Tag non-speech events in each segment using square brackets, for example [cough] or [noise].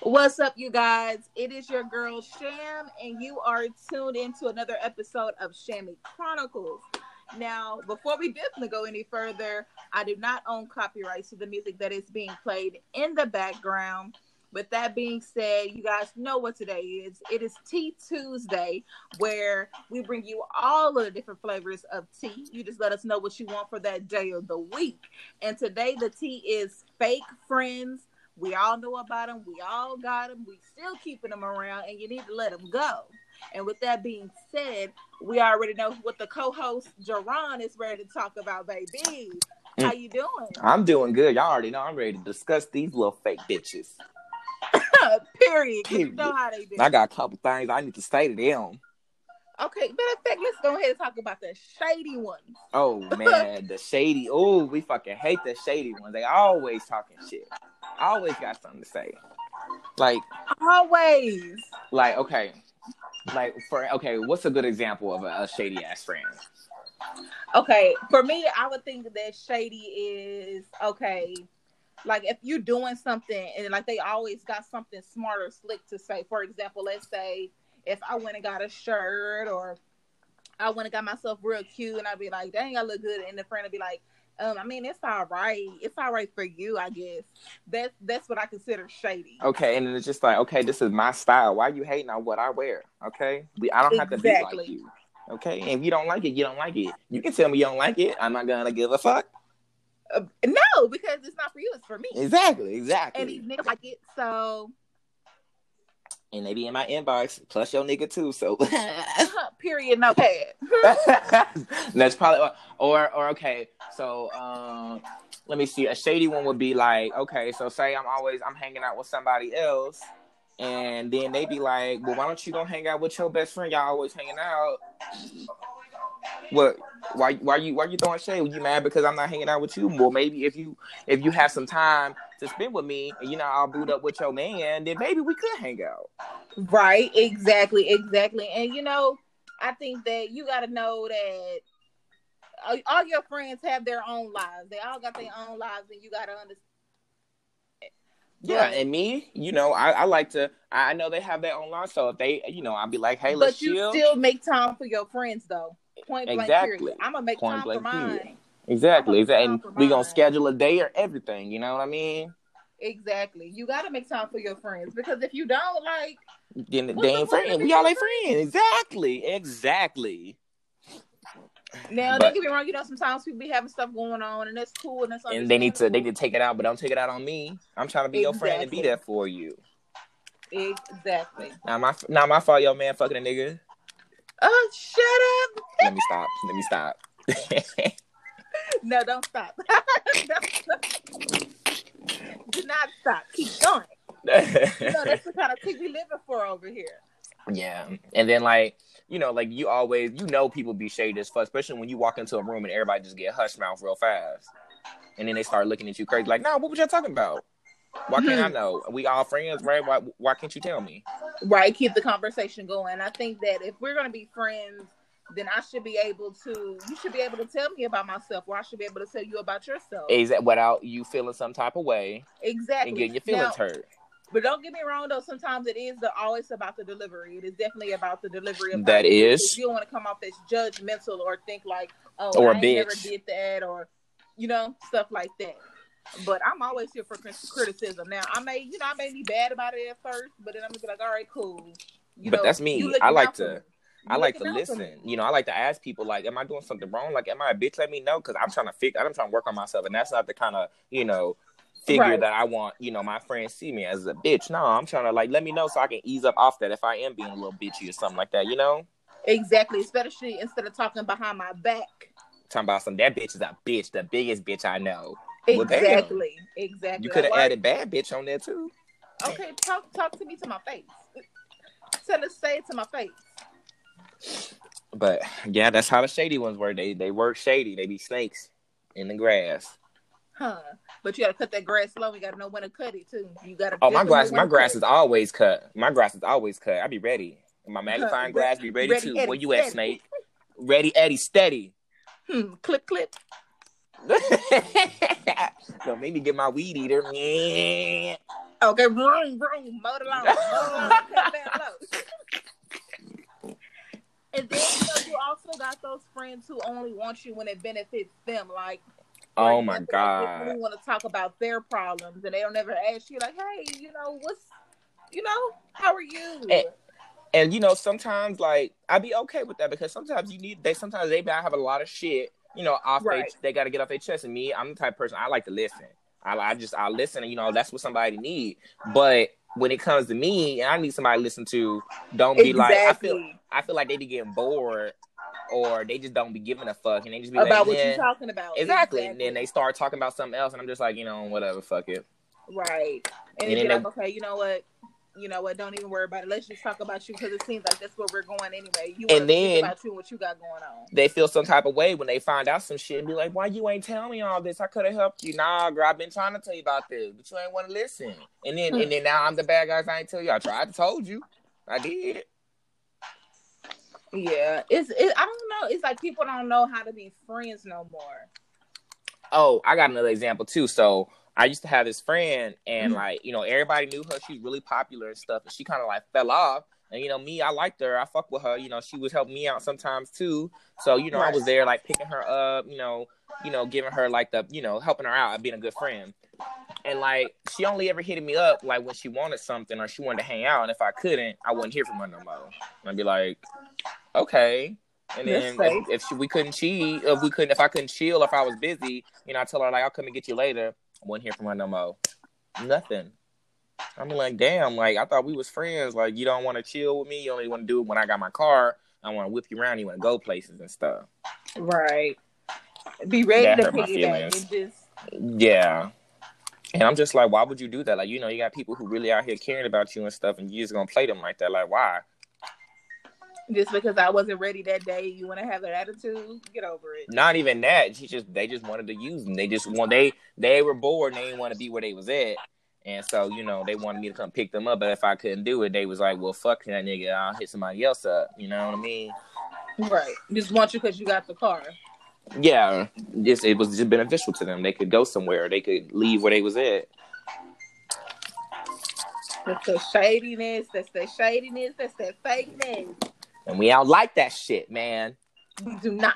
What's up, you guys? It is your girl Sham, and you are tuned into another episode of Shammy Chronicles. Now, before we definitely go any further, I do not own copyrights to the music that is being played in the background. With that being said, you guys know what today is. It is Tea Tuesday, where we bring you all of the different flavors of tea. You just let us know what you want for that day of the week. And today, the tea is fake friends. We all know about them. We all got them. We still keeping them around, and you need to let them go. And with that being said, we already know what the co-host Jerron is ready to talk about, baby. How mm. you doing? I'm doing good. Y'all already know I'm ready to discuss these little fake bitches. [laughs] Period. 'cause You know how they do. I got a couple things I need to say to them. Okay, matter of fact, let's go ahead and talk about the shady ones. Oh [laughs] man, the shady. Oh, we fucking hate the shady ones. They always talking shit. Always got something to say. Like, Always. like okay, like for okay, what's a good example of a, a shady ass friend? Okay, for me, I would think that shady is okay. Like if you're doing something and like they always got something smart or slick to say. For example, let's say if I went and got a shirt or I went and got myself real cute and I'd be like, dang, I look good. And the friend would be like, um, I mean, it's all right. It's all right for you, I guess. That's that's what I consider shady. Okay, and it's just like, okay, this is my style. Why you hating on what I wear? Okay, we, I don't have to be like you. Okay, and if you don't like it, you don't like it. You can tell me you don't like it. I'm not gonna give a fuck. Uh, no, because it's not for you, it's for me. Exactly, exactly. And these niggas like it, so and they be in my inbox, plus your nigga too. So [laughs] [laughs] period, no pad. [laughs] that's probably or or okay. So um, let me see. A shady one would be like, okay, so say I'm always I'm hanging out with somebody else, and then they be like, well, why don't you go hang out with your best friend? Y'all always hanging out. What? Why? Why you? Why you throwing shade? You mad because I'm not hanging out with you? Well, maybe if you if you have some time to spend with me, and you know I'll boot up with your man, then maybe we could hang out. Right, exactly, exactly. And you know, I think that you got to know that all, your friends have their own lives. They all got their own lives, and you got to understand. Yeah, But- and me, you know, I, I like to. I know they have their own life, so if they, you know, I'll be like, hey, let's but you chill. still make time for your friends, though. Point blank. Exactly. Period. I'm gonna make Point time for blank period. mine. exactly, exactly. And we for gonna schedule a day or everything. You know what I mean? Exactly. You got to make time for your friends because if you don't, like, Then they the ain't friends. We all ain't friends. Exactly, exactly. now But- don't get me wrong. You know, sometimes people be having stuff going on, and that's cool, and that's And they need to, they need to take it out, but don't take it out on me. I'm trying to be your friend and be there for you. Exactly. Now my, now my fault, your man fucking a nigga. Oh, shut up. Let me stop. Let me stop. [laughs] No, don't stop. Don't [laughs] stop. Do not stop. Keep going. You know, that's the kind of thing we living for over here. Yeah, and then like you know, like you always you know people be shady as fuck, especially when you walk into a room and everybody just get hush mouth real fast, and then they start looking at you crazy like, "Nah, what was y'all talking about? Why can't I hmm. know? We all friends, right? Why why can't you tell me?" Right. Keep the conversation going. I think that if we're going to be friends, then I should be able to, you should be able to tell me about myself, or I should be able to tell you about yourself. Is that without you feeling some type of way Exactly. and getting your feelings Now, hurt? But don't get me wrong, though. Sometimes it is the, always about the delivery. It is definitely about the delivery of That how you- don't want to come off as judgmental or think like, oh, Or I bitch. never did that, or you know, stuff like that. But I'm always here for criticism. Now, I may, you know, I may be bad about it at first, but then I'm gonna be like, all right, cool. You But know, that's me. I like to- I like to looking out for me. listen. You know, I like to ask people like, "Am I doing something wrong? Like, am I a bitch? Let me know." Because I'm trying to fix. I'm trying to work on myself, and that's not the kind of you know figure Right. that I want. You know, my friends see me as a bitch. No, I'm trying to like let me know so I can ease up off that if I am being a little bitchy or something like that. You know, Exactly, especially instead of talking behind my back. talking about some that bitch is a bitch, the biggest bitch I know. Well. Exactly, exactly. You could have Like, added bad bitch on there too. Okay, talk talk to me to my face. Tell us, say it to my face. But yeah, that's how the shady ones work. They they work shady. They be snakes in the grass. Huh. But you gotta cut that grass slow. You gotta know when to cut it too. You gotta Oh, my grass, my grass is always cut. My grass is always cut. I be ready. My magnifying glass be ready, ready, too. Eddie, Where you at. Snake? Ready, Eddie, steady. Hmm. Clip clip. [laughs] Don't make me get my weed eater. Okay, vroom, vroom, mow the lawn, mow the lawn, cut that low. And then you, also got those friends who only want you when it benefits them. Like, Oh my god. You want to talk about their problems and they don't ever ask you, like, hey, you know, what's, you know, how are you? And you know, sometimes like I'd be okay with that because sometimes you need they sometimes they might have a lot of shit, you know, off Right. they they gotta get off their chest. And me, I'm the type of person I like to listen. I, I just I listen and you know that's what somebody need. But when it comes to me and I need somebody to listen to, don't be like I feel I feel like they be getting bored or they just don't be giving a fuck and they just be about like, what "Yeah." you're talking about. Exactly. And then they start talking about something else and I'm just like, you know, whatever, fuck it. Right. And, And then then you're they- like, okay, you know what? You know what? Don't even worry about it. Let's just talk about you because it seems like that's where we're going anyway. You want And to then- about you and what you got going on. they feel some type of way when they find out some shit and be like, why you ain't tell me all this? I could have helped you. Nah, girl, I've been trying to tell you about this, but you ain't want to listen. And then and then now I'm the bad guys. I ain't tell you. I tried to told you. I did. Yeah, it's it, I don't know. It's like people don't know how to be friends no more. Oh, I got another example too. So I used to have this friend and Mhm. like, you know, everybody knew her. She was really popular and stuff. And she kind of like fell off. And you know, me, I liked her. I fuck with her. You know, she was helping me out sometimes too. So, you know, I was there like picking her up, you know, you know, giving her like the, you know, helping her out, being a good friend. And like she only ever hit me up like when she wanted something or she wanted to hang out. And if I couldn't, I wouldn't hear from her no more. And I'd be like, okay. And then if, if she, we couldn't cheat, if we couldn't, if I couldn't chill, if I was busy, you know, I tell her like I'll come and get you later. I wouldn't hear from her no more. Nothing. I'm like, damn, like I thought we was friends. Like you don't want to chill with me. You only want to do it when I got my car. I want to whip you around. You want to go places and stuff. Right. Be ready That to hurt my piggyback feelings. and just Yeah. And I'm just like, why would you do that? Like, you know, you got people who really out here caring about you and stuff, and you just gonna play them like that. Like, why? Just because I wasn't ready that day, you want to have that attitude? Get over it. Not even that. She just they just wanted to use them. They just want they they were bored. and They didn't want to be where they was at. And so, you know, they wanted me to come pick them up. But if I couldn't do it, they was like, well, fuck that nigga. I'll hit somebody else up. You know what I mean? Right. Just want you because you got the car. Yeah. Just it was just beneficial to them. They could go somewhere. They could leave where they was at. That's the shadiness. That's the shadiness. That's that fakeness. And we don't like that shit, man. We do not.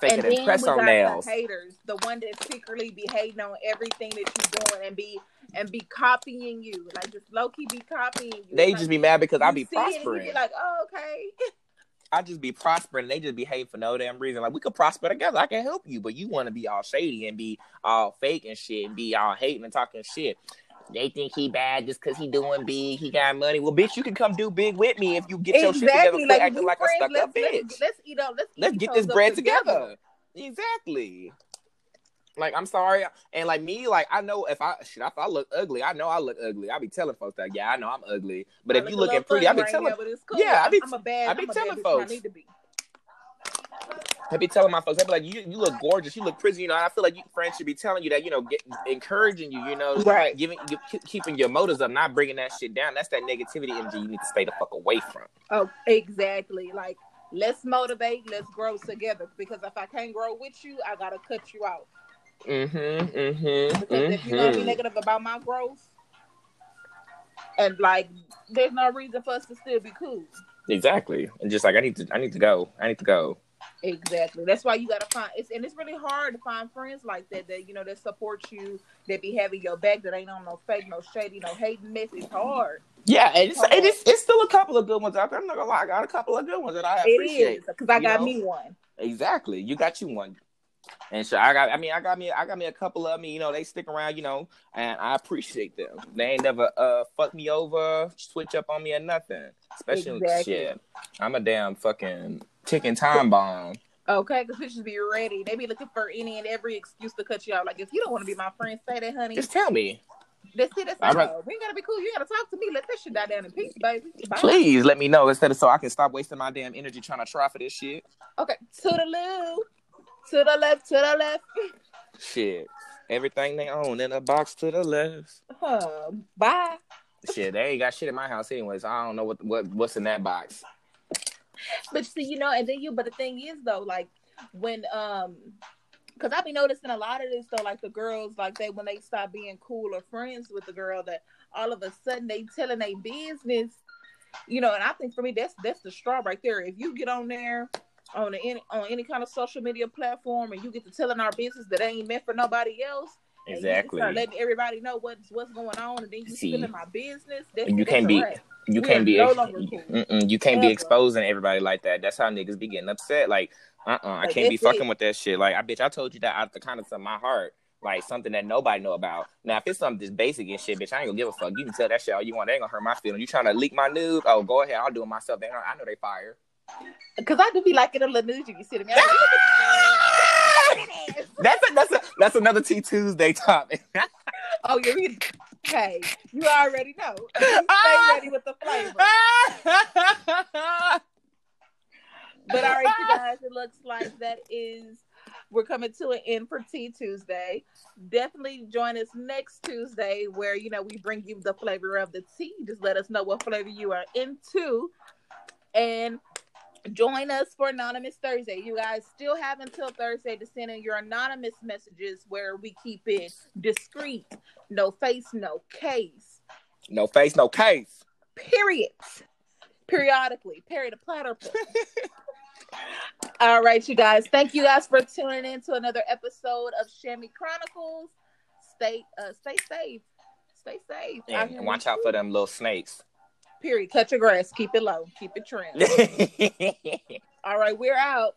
Fake and it and press we on got nails. the haters, the one that secretly be hating on everything that you're doing and be and be copying you, like just low key be copying you. They Like, just be mad because I be see it you prospering. be like, oh okay. [laughs] I just be prospering. They just behave for no damn reason. Like we could prosper together. I can help you, but you want to be all shady and be all fake and shit and be all hating and talking shit. They think he bad just because he doing big. He got money. Well, bitch, you can come do big with me if you get your shit together. exactly. Like, acting like a stuck let's, up bitch. let's, let's eat up. Let's, Let's get this bread up together. Exactly. Like I'm sorry, and like me, like I know if I shit, if I look ugly, I know I look ugly. I be telling folks that, yeah, I know I'm ugly. But I if look you looking pretty, I be right telling, now, cool. Yeah, I be- I'm a bad. I be I'm telling folks. I need to be. I be telling my folks, I be like, you, you look gorgeous, you look pretty. You know, I feel like you, friends should be telling you that, you know, get, encouraging you, you know, Right. giving, you, keep- keeping your motives up, not bringing that shit down. That's that negativity energy you need to stay the fuck away from. Oh, exactly. Like let's motivate. Let's grow together. Because if I can't grow with you, I gotta cut you out. Mm-hmm. Mm-hmm. Because if you're gonna be negative about my growth, and like, there's no reason for us to still be cool. Exactly. And just like I need to, I need to go. I need to go. Exactly. That's why you gotta find it's and it's really hard to find friends like that that you know that support you, that be having your back, that ain't on no fake, no shady, no hating mess. It's hard. Yeah, and it's, it is, it's still a couple of good ones out there. I'm not gonna lie, I got a couple of good ones that I appreciate. is because I got know? me one. Exactly. You got you one. And so I got I mean I got me I got me a couple of me, you know, they stick around, you know, and I appreciate them. They ain't never uh fuck me over, switch up on me or nothing. Especially Exactly. shit. I'm a damn fucking ticking time bomb. Okay, because bitches be ready. They be looking for any and every excuse to cut you out. Like if you don't want to be my friend, say that, honey. Just tell me. That's it. That's rather- We ain't gotta be cool. You gotta talk to me. Let that shit die down in peace, baby. Bye. Please let me know instead of so I can stop wasting my damn energy trying to try for this shit. Okay, to the left, to the left, to the left. Shit. Everything they own in a box to the left. Huh. Bye. Shit, they ain't got shit in my house anyway, so I don't know what what what's in that box. But see, you know, and then you. But the thing is, though, like when um Cause I be noticing a lot of this though, like the girls, like they when they stop being cool or friends with the girl, that all of a sudden they telling their business, you know. And I think for me, that's that's the straw right there. If you get on there on any on any kind of social media platform and you get to telling our business that ain't meant for nobody else, exactly, letting everybody know what's what's going on, and then you See, spilling my business. That's, you that's can't be wrap. You We can't be no ex- you can't be exposing everybody like that. That's how niggas be getting upset. Like, uh, uh I Like, can't be fucking it. with that shit. Like, I bitch, I told you that out of the kindness of my heart. Like something that nobody know about. Now, if it's something just basic and shit, bitch, I ain't gonna give a fuck. You can tell that shit all you want. They ain't gonna hurt my feelings. You trying to leak my news? Oh, go ahead. I'll do it myself. They I know they fire. Cause I do be liking the little news you sitting there. [laughs] That's a, that's a, that's another Tea Tuesday topic. [laughs] oh, you're reading. Hey, you already know. Stay ah! ready with the flavor. But all right, you guys, it looks like that is we're coming to an end for Tea Tuesday. Definitely join us next Tuesday where you know we bring you the flavor of the tea. Just let us know what flavor you are into. And join us for Anonymous Thursday. You guys still have until Thursday to send in your anonymous messages where we keep it discreet, no face, no case. no face, no case. Periods. Periodically. Period. A platypus. All right, you guys. Thank you guys for tuning in to another episode of Shammy Chronicles. Stay uh stay safe. Stay safe. And, here and in watch out for them little snakes. Period. Cut your grass. Keep it low. Keep it trim. [laughs] All right, we're out.